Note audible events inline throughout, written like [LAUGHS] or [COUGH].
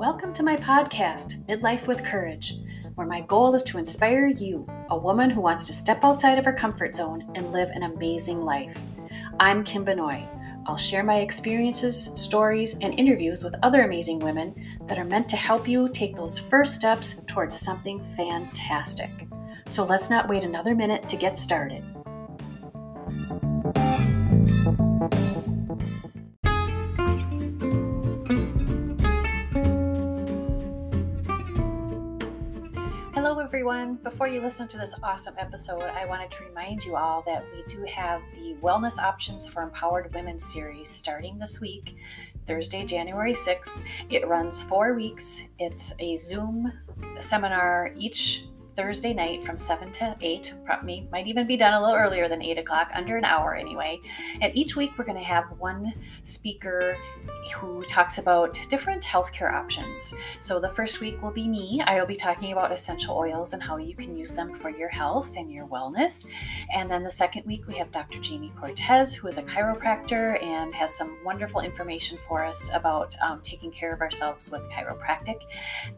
Welcome to my podcast, Midlife with Courage, where my goal is to inspire you, a woman who wants to step outside of her comfort zone and live an amazing life. I'm Kim Benoit. I'll share my experiences, stories, and interviews with other amazing women that are meant to help you take those first steps towards something fantastic. So let's not wait another minute to get started. Everyone. Before you listen to this awesome episode, I wanted to remind you all that we do have the Wellness Options for Empowered Women series starting this week, Thursday, January 6th. It runs four weeks. It's a Zoom seminar each Thursday night from 7 to 8. Probably might even be done a little earlier than 8 o'clock, under an hour anyway. And each week we're going to have one speaker who talks about different healthcare options. So the first week will be me. I will be talking about essential oils and how you can use them for your health and your wellness. And then the second week we have Dr. Jamie Cortez, who is a chiropractor and has some wonderful information for us about um, taking care of ourselves with chiropractic.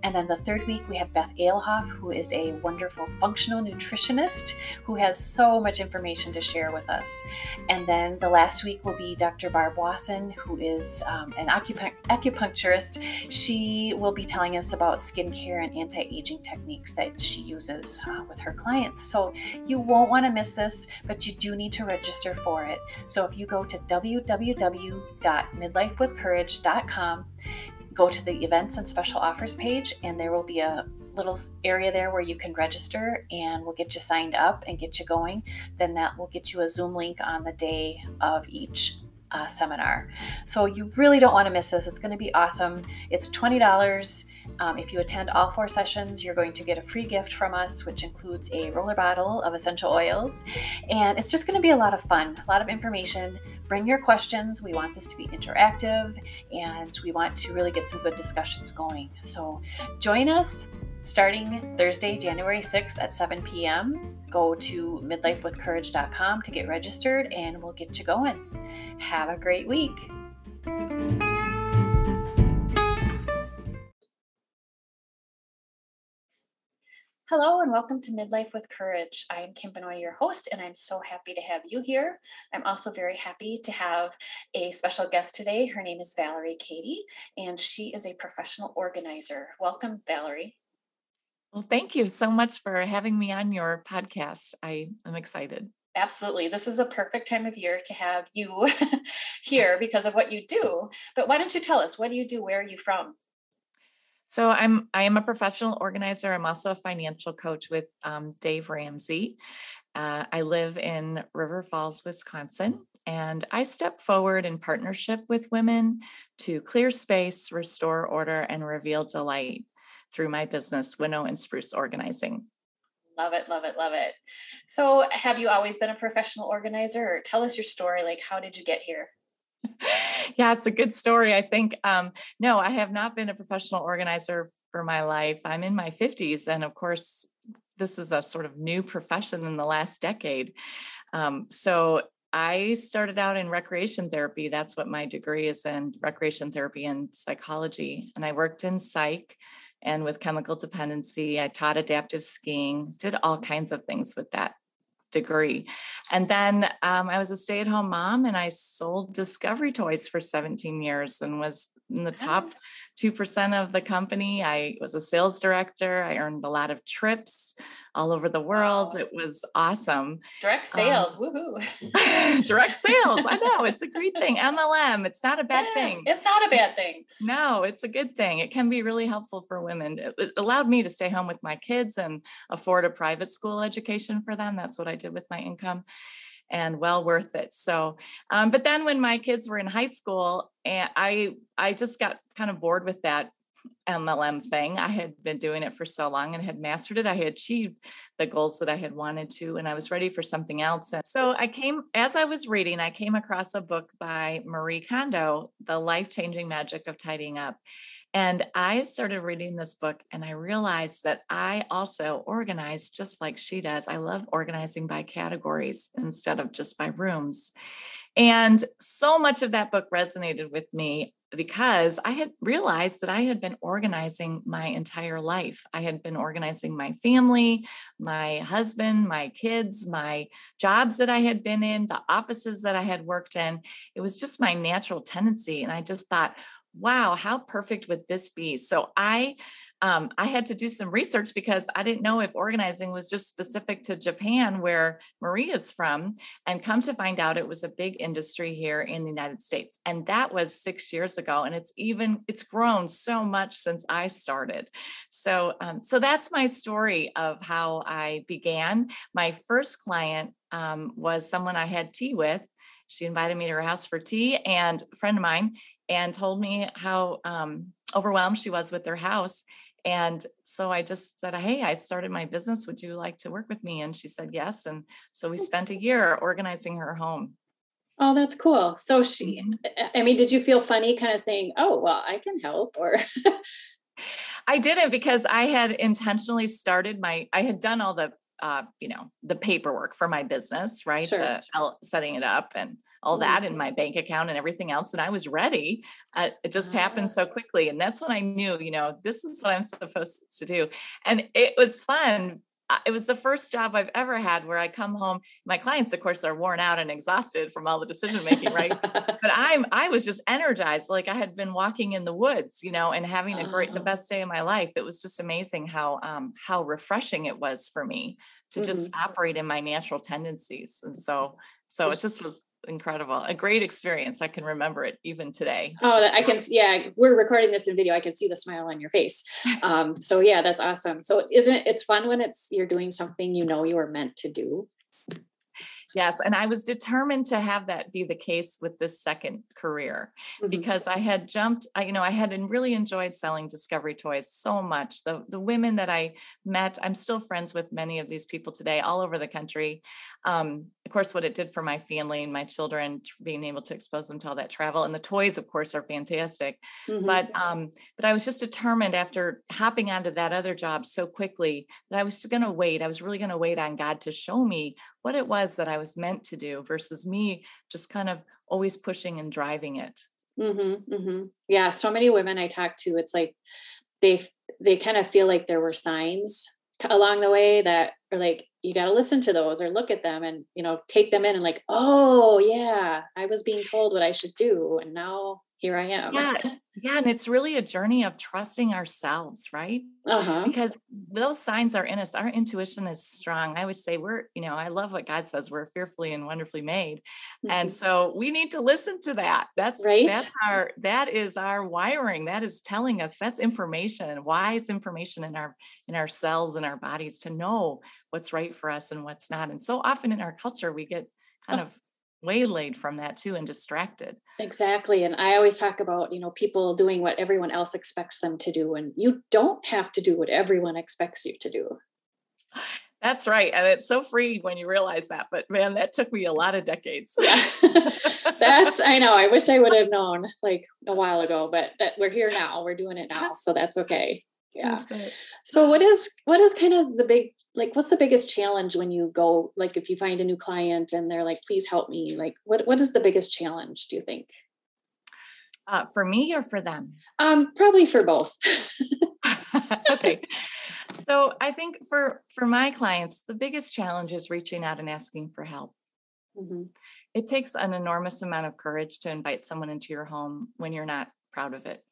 And then the third week we have Beth Ailhoff, who is a wonderful functional nutritionist who has so much information to share with us. And then the last week will be Dr. Barb Wasson, who is um, an acupuncturist. She will be telling us about skincare and anti aging techniques that she uses uh, with her clients. So you won't want to miss this, but you do need to register for it. So if you go to www.midlifewithcourage.com, go to the events and special offers page, and there will be a little area there where you can register and we'll get you signed up and get you going. Then that will get you a Zoom link on the day of each uh, seminar. So you really don't want to miss this. It's going to be awesome. It's $20. Um, if you attend all four sessions, you're going to get a free gift from us, which includes a roller bottle of essential oils. And it's just going to be a lot of fun, a lot of information. Bring your questions. We want this to be interactive and we want to really get some good discussions going. So join us starting Thursday, January 6th at 7 p.m. Go to midlifewithcourage.com to get registered and we'll get you going. Have a great week. Hello and welcome to Midlife with Courage. I am Kim Benoit, your host, and I'm so happy to have you here. I'm also very happy to have a special guest today. Her name is Valerie Katie, and she is a professional organizer. Welcome, Valerie. Well, thank you so much for having me on your podcast. I am excited. Absolutely. This is the perfect time of year to have you [LAUGHS] [LAUGHS] here because of what you do. But why don't you tell us what do you do? Where are you from? So I'm I am a professional organizer. I'm also a financial coach with um, Dave Ramsey. Uh, I live in River Falls, Wisconsin, and I step forward in partnership with women to clear space, restore order, and reveal delight through my business, Winnow and Spruce Organizing. Love it, love it, love it. So, have you always been a professional organizer, or tell us your story? Like, how did you get here? [LAUGHS] yeah, it's a good story. I think, um, no, I have not been a professional organizer for my life. I'm in my 50s. And of course, this is a sort of new profession in the last decade. Um, so I started out in recreation therapy. That's what my degree is in recreation therapy and psychology. And I worked in psych and with chemical dependency. I taught adaptive skiing, did all kinds of things with that degree. And then um, I was a stay at home mom and I sold Discovery Toys for 17 years and was in the top 2% of the company. I was a sales director. I earned a lot of trips all over the world. Wow. It was awesome. Direct um, sales, um, woohoo. [LAUGHS] direct sales. I know it's a [LAUGHS] great thing. MLM, it's not a bad yeah, thing. It's not a bad thing. No, it's a good thing. It can be really helpful for women. It, it allowed me to stay home with my kids and afford a private school education for them. That's what I did with my income and well worth it. So, um, but then when my kids were in high school, and I I just got kind of bored with that MLM thing. I had been doing it for so long and had mastered it. I had achieved the goals that I had wanted to, and I was ready for something else. And so I came, as I was reading, I came across a book by Marie Kondo, The Life Changing Magic of Tidying Up. And I started reading this book and I realized that I also organize just like she does. I love organizing by categories instead of just by rooms. And so much of that book resonated with me because I had realized that I had been organizing my entire life. I had been organizing my family, my husband, my kids, my jobs that I had been in, the offices that I had worked in. It was just my natural tendency. And I just thought, wow, how perfect would this be? So I um, I had to do some research because I didn't know if organizing was just specific to Japan, where Maria's from, and come to find out it was a big industry here in the United States. And that was six years ago, and it's even it's grown so much since I started. So, um, so that's my story of how I began. My first client um, was someone I had tea with. She invited me to her house for tea, and a friend of mine, and told me how um, overwhelmed she was with their house and so I just said, Hey, I started my business. Would you like to work with me? And she said, Yes. And so we spent a year organizing her home. Oh, that's cool. So she, mm-hmm. I mean, did you feel funny kind of saying, Oh, well, I can help? Or I didn't because I had intentionally started my, I had done all the uh, you know, the paperwork for my business, right? Sure. The, setting it up and all mm-hmm. that in my bank account and everything else. And I was ready. Uh, it just happened ah. so quickly. And that's when I knew, you know, this is what I'm supposed to do. And it was fun it was the first job I've ever had where I come home. My clients, of course, are worn out and exhausted from all the decision making, right? [LAUGHS] but I'm I was just energized, like I had been walking in the woods, you know, and having a great, the oh. best day of my life. It was just amazing how um, how refreshing it was for me to mm-hmm. just operate in my natural tendencies. And so, so it just was incredible a great experience i can remember it even today oh i can yeah we're recording this in video i can see the smile on your face. [LAUGHS] Um so yeah that's awesome. So isn't it it's fun when it's you're doing something you know you are meant to do Yes. And I was determined to have that be the case with this second career mm-hmm. because I had jumped, I, you know, I had really enjoyed selling Discovery Toys so much. The, the women that I met, I'm still friends with many of these people today all over the country. Um, of course, what it did for my family and my children, being able to expose them to all that travel and the toys, of course, are fantastic. Mm-hmm. But, um, but I was just determined after hopping onto that other job so quickly that I was just going to wait. I was really going to wait on God to show me what it was that I was meant to do versus me just kind of always pushing and driving it. Mm-hmm, mm-hmm. Yeah, so many women I talk to, it's like they they kind of feel like there were signs along the way that are like you got to listen to those or look at them and you know take them in and like oh yeah i was being told what i should do and now here I am. Yeah. Yeah. And it's really a journey of trusting ourselves, right? Uh-huh. Because those signs are in us. Our intuition is strong. I always say we're, you know, I love what God says. We're fearfully and wonderfully made. Mm-hmm. And so we need to listen to that. That's right. That's our that is our wiring. That is telling us that's information, wise information in our in our cells and our bodies to know what's right for us and what's not. And so often in our culture, we get kind oh. of waylaid from that too and distracted. Exactly. And I always talk about, you know, people doing what everyone else expects them to do. And you don't have to do what everyone expects you to do. That's right. And it's so free when you realize that. But man, that took me a lot of decades. Yeah. [LAUGHS] that's, I know. I wish I would have known like a while ago, but that we're here now. We're doing it now. [LAUGHS] So that's okay. Yeah. So what is, what is kind of the big like what's the biggest challenge when you go like if you find a new client and they're like please help me like what what is the biggest challenge do you think? Uh, for me or for them? Um probably for both. [LAUGHS] Okay. So i think for for my clients the biggest challenge is reaching out and asking for help. Mm-hmm. it takes an enormous amount of courage to invite someone into your home when you're not proud of it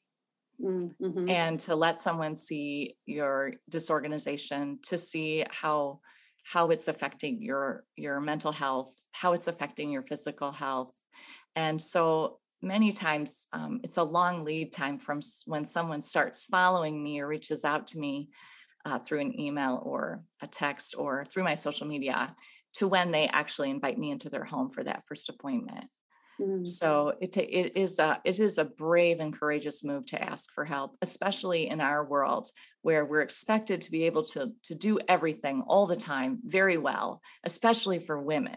mm-hmm. and to let someone see your disorganization to see how how it's affecting your your mental health how it's affecting your physical health and so many times um, it's a long lead time from when someone starts following me or reaches out to me uh, through an email or a text or through my social media to when they actually invite me into their home for that first appointment Mm. So it, it is a it is a brave and courageous move to ask for help, especially in our world where we're expected to be able to to do everything all the time very well, especially for women.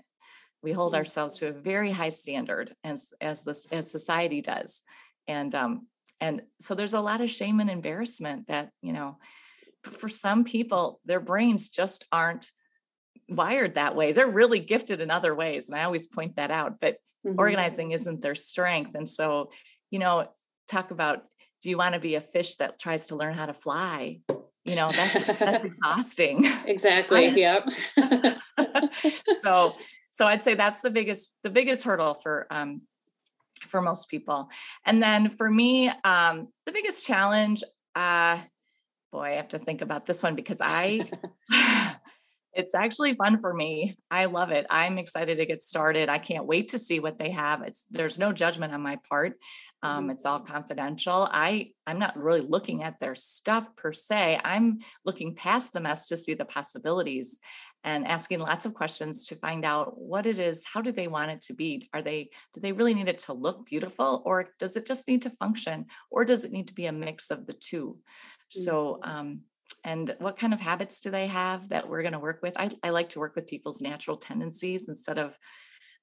We hold mm. ourselves to a very high standard as as this as society does, and um and so there's a lot of shame and embarrassment that you know for some people their brains just aren't wired that way. They're really gifted in other ways. And I always point that out. But mm-hmm. organizing isn't their strength. And so, you know, talk about do you want to be a fish that tries to learn how to fly? You know, that's that's [LAUGHS] exhausting. [LAUGHS] Exactly. yep. [LAUGHS] so so I'd say that's the biggest the biggest hurdle for um for most people. And then for me, um, the biggest challenge, uh, boy, I have to think about this one because I It's actually fun for me. I love it. I'm excited to get started. I can't wait to see what they have. It's there's no judgment on my part. Um, it's all confidential. I I'm not really looking at their stuff per se. I'm looking past the mess to see the possibilities and asking lots of questions to find out what it is. How do they want it to be? Are they do they really need it to look beautiful, or does it just need to function, or does it need to be a mix of the 2 mm-hmm. So um, and what kind of habits do they have that we're going to work with I, I, like to work with people's natural tendencies instead of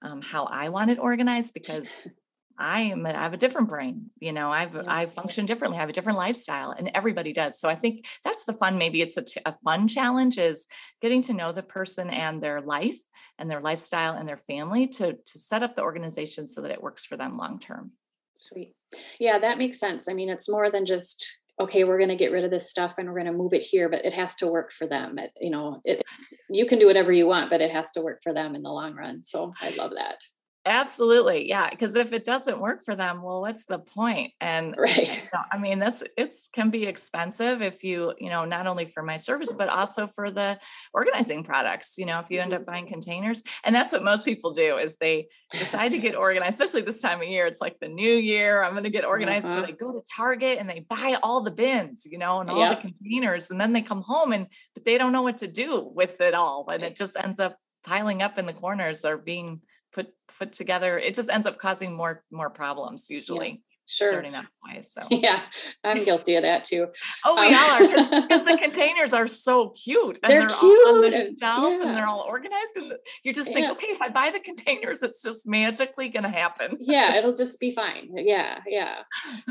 um, how i want it organized because [LAUGHS] i am i have a different brain you know i've yeah. i function differently i have a different lifestyle and everybody does so i think that's the fun maybe it's a, a fun challenge is getting to know the person and their life and their lifestyle and their family to to set up the organization so that it works for them long term Sweet. Yeah, that makes sense. I mean, it's more than just okay we're going to get rid of this stuff and we're going to move it here but it has to work for them. It, you know it, you can do whatever you want but it has to work for them in the long run. So i love that Absolutely. Yeah. Because if it doesn't work for them, well, what's the point? And right. You know, I mean, this it's can be expensive if you, you know, not only for my service, but also for the organizing products. You know, if you end up mm-hmm. buying containers. And that's what most people do is they decide to get organized, especially this time of year. It's like the new year. I'm gonna get organized. Uh-huh. So they go to Target and they buy all the bins, you know, and all yep. the containers. And then they come home and but they don't know what to do with it all. And it just ends up piling up in the corners or being put put together it just ends up causing more more problems usually yeah sure. starting that way so. [LAUGHS] Yeah i'm guilty of that too. Oh we um, all are because the [LAUGHS] containers are so cute and they're, they're cute all on the shelf yeah. and they're all organized and you just think yeah. okay if i buy the containers it's just magically going to happen. Yeah it'll just be fine yeah yeah.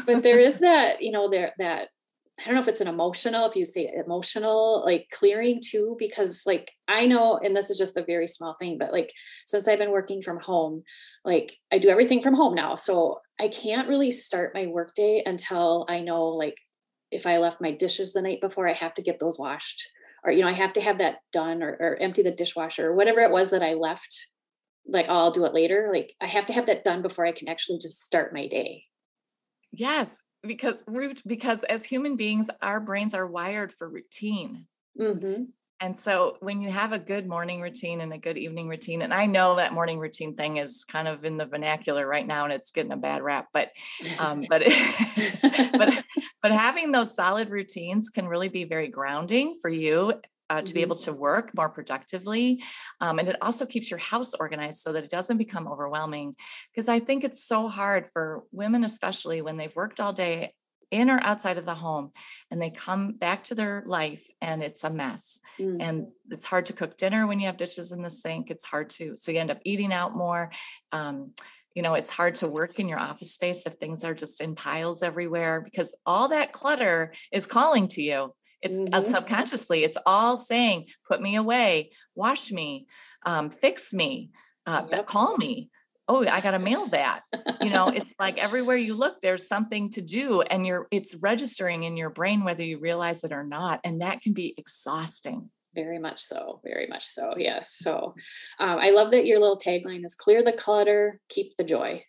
But there is [LAUGHS] that you know there that I don't know if it's an emotional, if you say emotional, like clearing too, because like I know, and this is just a very small thing, but like since I've been working from home, like I do everything from home now. So I can't really start my workday until I know like if I left my dishes the night before, I have to get those washed. Or, you know, I have to have that done or, or empty the dishwasher or whatever it was that I left. Like, oh, I'll do it later. Like, I have to have that done before I can actually just start my day. Yes because root because as human beings our brains are wired for routine mm-hmm. and so when you have a good morning routine and a good evening routine and i know that morning routine thing is kind of in the vernacular right now and it's getting a bad rap but um but [LAUGHS] but [LAUGHS] but having those solid routines can really be very grounding for you uh, to mm-hmm. be able to work more productively. Um, and it also keeps your house organized so that it doesn't become overwhelming. Because I think it's so hard for women, especially when they've worked all day in or outside of the home and they come back to their life and it's a mess mm-hmm. and it's hard to cook dinner when you have dishes in the sink it's hard to so you end up eating out more um, you know it's hard to work in your office space if things are just in piles everywhere because all that clutter is calling to you it's uh, mm-hmm. uh, subconsciously, it's all saying, put me away, wash me, um, fix me, uh, yep. call me. Oh, I got to mail [LAUGHS] that. you know, it's like everywhere you look, there's something to do, and you're it's registering in your brain whether you realize it or not, and that can be exhausting very much so very much so yes so um, i love that your little tagline is clear the clutter keep the joy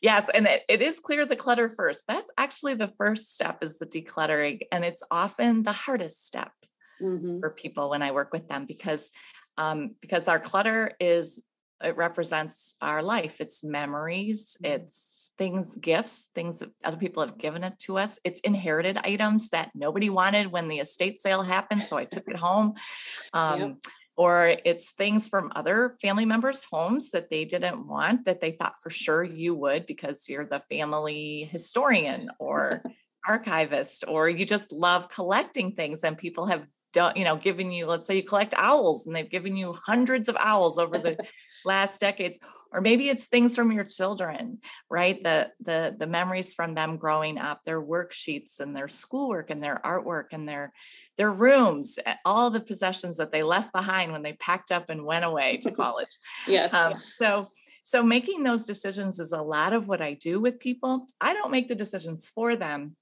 yes and it, it is clear the clutter first. That's actually the first step is the decluttering and it's often the hardest step mm-hmm. for people when i work with them because um, because our clutter is it represents our life. It's memories mm-hmm. it's things gifts things that other people have given it to us. It's inherited items that nobody wanted when the estate sale happened so i took it home. [LAUGHS] Um, yep or it's things from other family members' homes that they didn't want that they thought for sure you would because you're the family historian or [LAUGHS] archivist, or you just love collecting things and people have done, you know, given you, let's say you collect owls and they've given you hundreds of owls over the [LAUGHS] last decades or maybe it's things from your children right the the the memories from them growing up their worksheets and their schoolwork and their artwork and their their rooms eh, all the possessions that they left behind when they packed up and went away to [LAUGHS] college yes um, so so making those decisions is a lot of what I do with people. I don't make the decisions for them,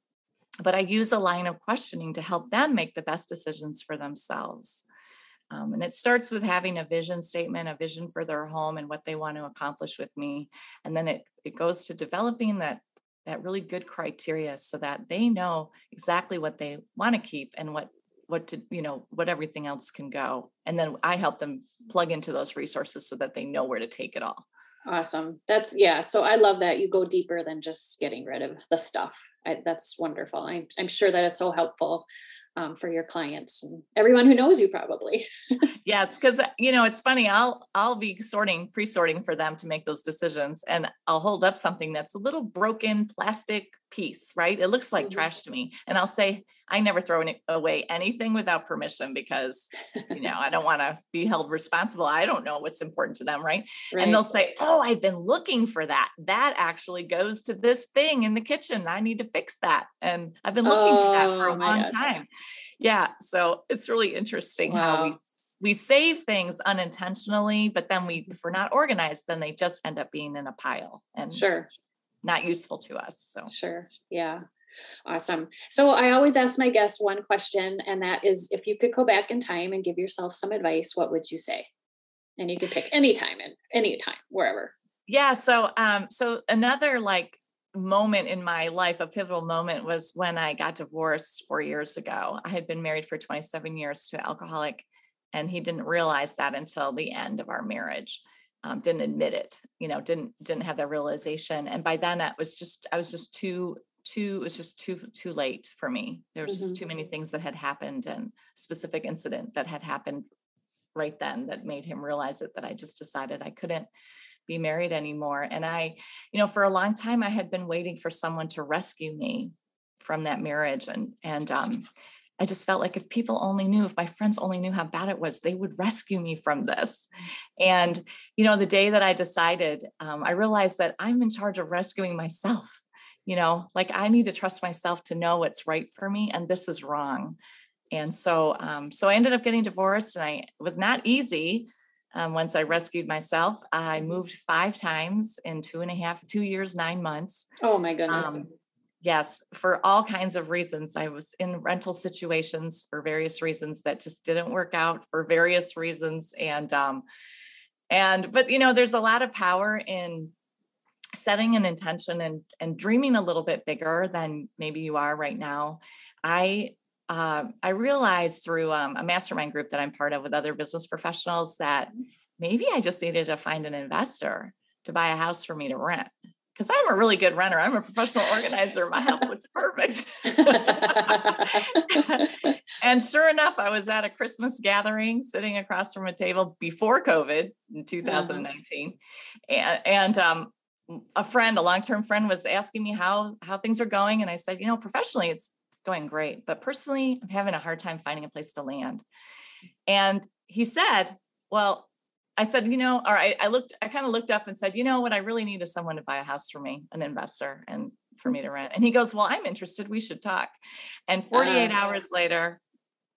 but I use a line of questioning to help them make the best decisions for themselves. Um, and it starts with having a vision statement, a vision for their home and what they want to accomplish with me. And then it, it goes to developing that that really good criteria so that they know exactly what they want to keep and what what to you know what everything else can go. And then i help them plug into those resources so that they know where to take it all. Awesome. That's yeah so i love that you go deeper than just getting rid of the stuff I, that's wonderful. I'm, I'm sure that is so helpful um, for your clients and everyone who knows you probably. [LAUGHS] Yes because uh, you know it's funny i'll i'll be sorting pre-sorting for them to make those decisions and i'll hold up something that's a little broken plastic piece right? It looks like mm-hmm. trash to me and i'll say i never throw any, away anything without permission because you know [LAUGHS] i don't want to be held responsible. I don't know what's important to them right? right and they'll say oh i've been looking for that. That actually goes to this thing in the kitchen. I need to fix that and i've been looking oh, for that for a oh long time. Yeah so it's really interesting wow. how we we save things unintentionally but then we if we're not organized then they just end up being in a pile and sure. not useful to us so. Sure yeah. Awesome. So i always ask my guests one question and that is if you could go back in time and give yourself some advice what would you say? And you can pick any time and any time wherever. Yeah so um so another like moment in my life, a pivotal moment was when I got divorced four years ago. I had been married for 27 years to an alcoholic, and he didn't realize that until the end of our marriage. Um, didn't admit it, you know, didn't didn't have that realization. And by then, it was just I was just too too it was just too too late for me. There was mm-hmm. just too many things that had happened and specific incident that had happened right then that made him realize it that I just decided I couldn't be married anymore. And I, you know, for a long time I had been waiting for someone to rescue me from that marriage. And and um I just felt like if people only knew, if my friends only knew how bad it was, they would rescue me from this. And, you know, the day that I decided, um, I realized that I'm in charge of rescuing myself. You know, like I need to trust myself to know what's right for me, and this is wrong. And so, um, so I ended up getting divorced, and I it was not easy. Um, once I rescued myself, I moved five times in two and a half, two years, nine months. Oh my goodness. Um, yes, for all kinds of reasons. I was in rental situations for various reasons that just didn't work out for various reasons. And, um, and, but you know, there's a lot of power in setting an intention and and dreaming a little bit bigger than maybe you are right now. I uh, I realized through um, a mastermind group that I'm part of with other business professionals that maybe I just needed to find an investor to buy a house for me to rent. Because I'm a really good renter. I'm a professional organizer. My house looks perfect. [LAUGHS] [LAUGHS] and sure enough, I was at a Christmas gathering sitting across from a table before COVID in 2019. Uh-huh. And, and um, a friend, a long-term friend was asking me how how things are going. And I said, you know, professionally, it's going great. But personally, I'm having a hard time finding a place to land. And he said, Well, I said, you know, all right, I looked, I kind of looked up and said, you know, what I really need is someone to buy a house for me, an investor, and for me to rent. And he goes, Well, I'm interested. We should talk. And 48 uh, hours later,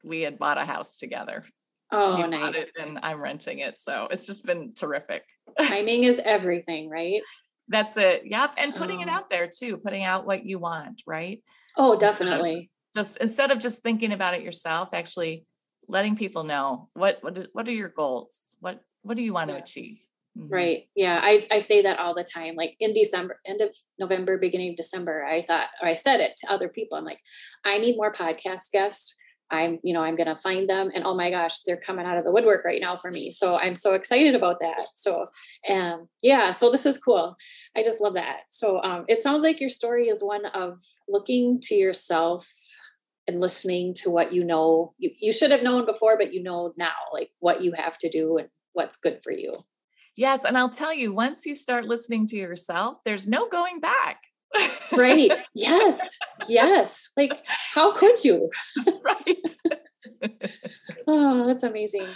we had bought a house together. Oh, nice. and I'm renting it. So it's just been terrific. [LAUGHS] Timing is everything, right? That's it. Yep. And putting oh. it out there too, putting out what you want, right? Oh, definitely. Instead just instead of just thinking about it yourself, actually letting people know what what is, what are your goals? What what do you want yeah. to achieve? Mm-hmm. Right. Yeah. I, I say that all the time. Like in December, end of November, beginning of December, I thought, or I said it to other people. I'm like, I need more podcast guests. I'm, you know, I'm going to find them. And oh my gosh, they're coming out of the woodwork right now for me. So I'm so excited about that. So, and yeah, so this is cool. I just love that. So um, it sounds like your story is one of looking to yourself and listening to what you know you, you should have known before but you know now like what you have to do and what's good for you yes and i'll tell you once you start listening to yourself there's no going back right. Yes. Yes. Like how could you? [LAUGHS] Right. [LAUGHS] Oh that's amazing.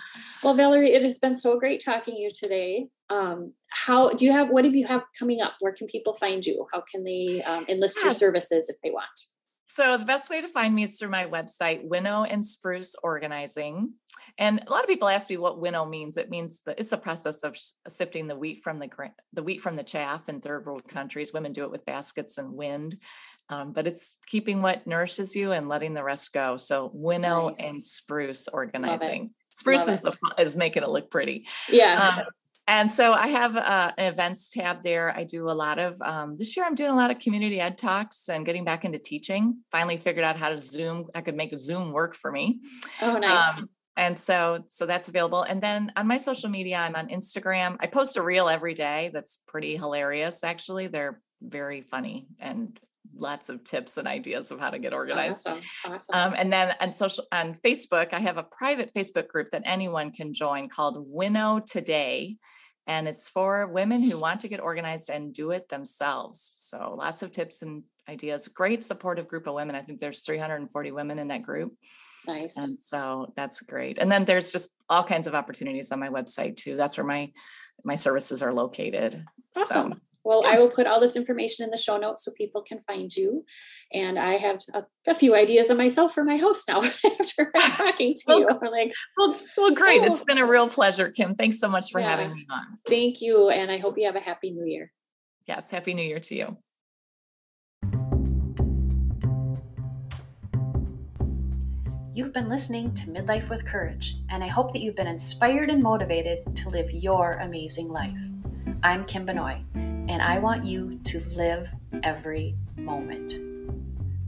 Well valerie it has been so great talking to you today. Um how do you have what have you have coming up? Where can people find you? How can they um, enlist your services if they want So the best way to find me is through my website, Winnow and Spruce Organizing. And a lot of people ask me what winnow means. It means that it's a process of sifting the wheat from the the wheat from the chaff in third world countries. Women do it with baskets and wind, um, but it's keeping what nourishes you and letting the rest go. So winnow nice. and spruce organizing. Spruce Love is it. the is making it look pretty. Yeah. Um, and so I have uh, an events tab there. I do a lot of um, this year. I'm doing a lot of community ed talks and getting back into teaching. Finally figured out how to Zoom. I could make a Zoom work for me. Oh, nice. Um, and so so that's available and then on my social media i'm on instagram i post a reel every day that's pretty hilarious actually they're very funny and lots of tips and ideas of how to get organized awesome. Awesome. Um, and then on social on facebook i have a private facebook group that anyone can join called winnow today and it's for women who want to get organized and do it themselves so lots of tips and ideas great supportive group of women i think there's 340 women in that group Nice. And so that's great. And then there's just all kinds of opportunities on my website too. That's where my my services are located. Awesome. So, well, yeah. I will put all this information in the show notes so people can find you. And I have a, a few ideas of myself for my house now [LAUGHS] after [LAUGHS] talking to well, you. like, well, well, great. Oh. It's been a real pleasure, Kim. Thanks so much for yeah. having me on. Thank you. And I hope you have a happy new year. Yes. Happy new year to you. You've been listening to Midlife with Courage, and I hope that you've been inspired and motivated to live your amazing life. I'm Kim Benoit, and I want you to live every moment.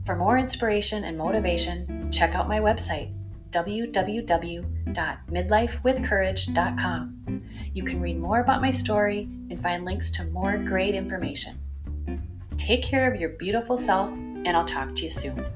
For more inspiration and motivation, check out my website, www.midlifewithcourage.com. You can read more about my story and find links to more great information. Take care of your beautiful self, and I'll talk to you soon.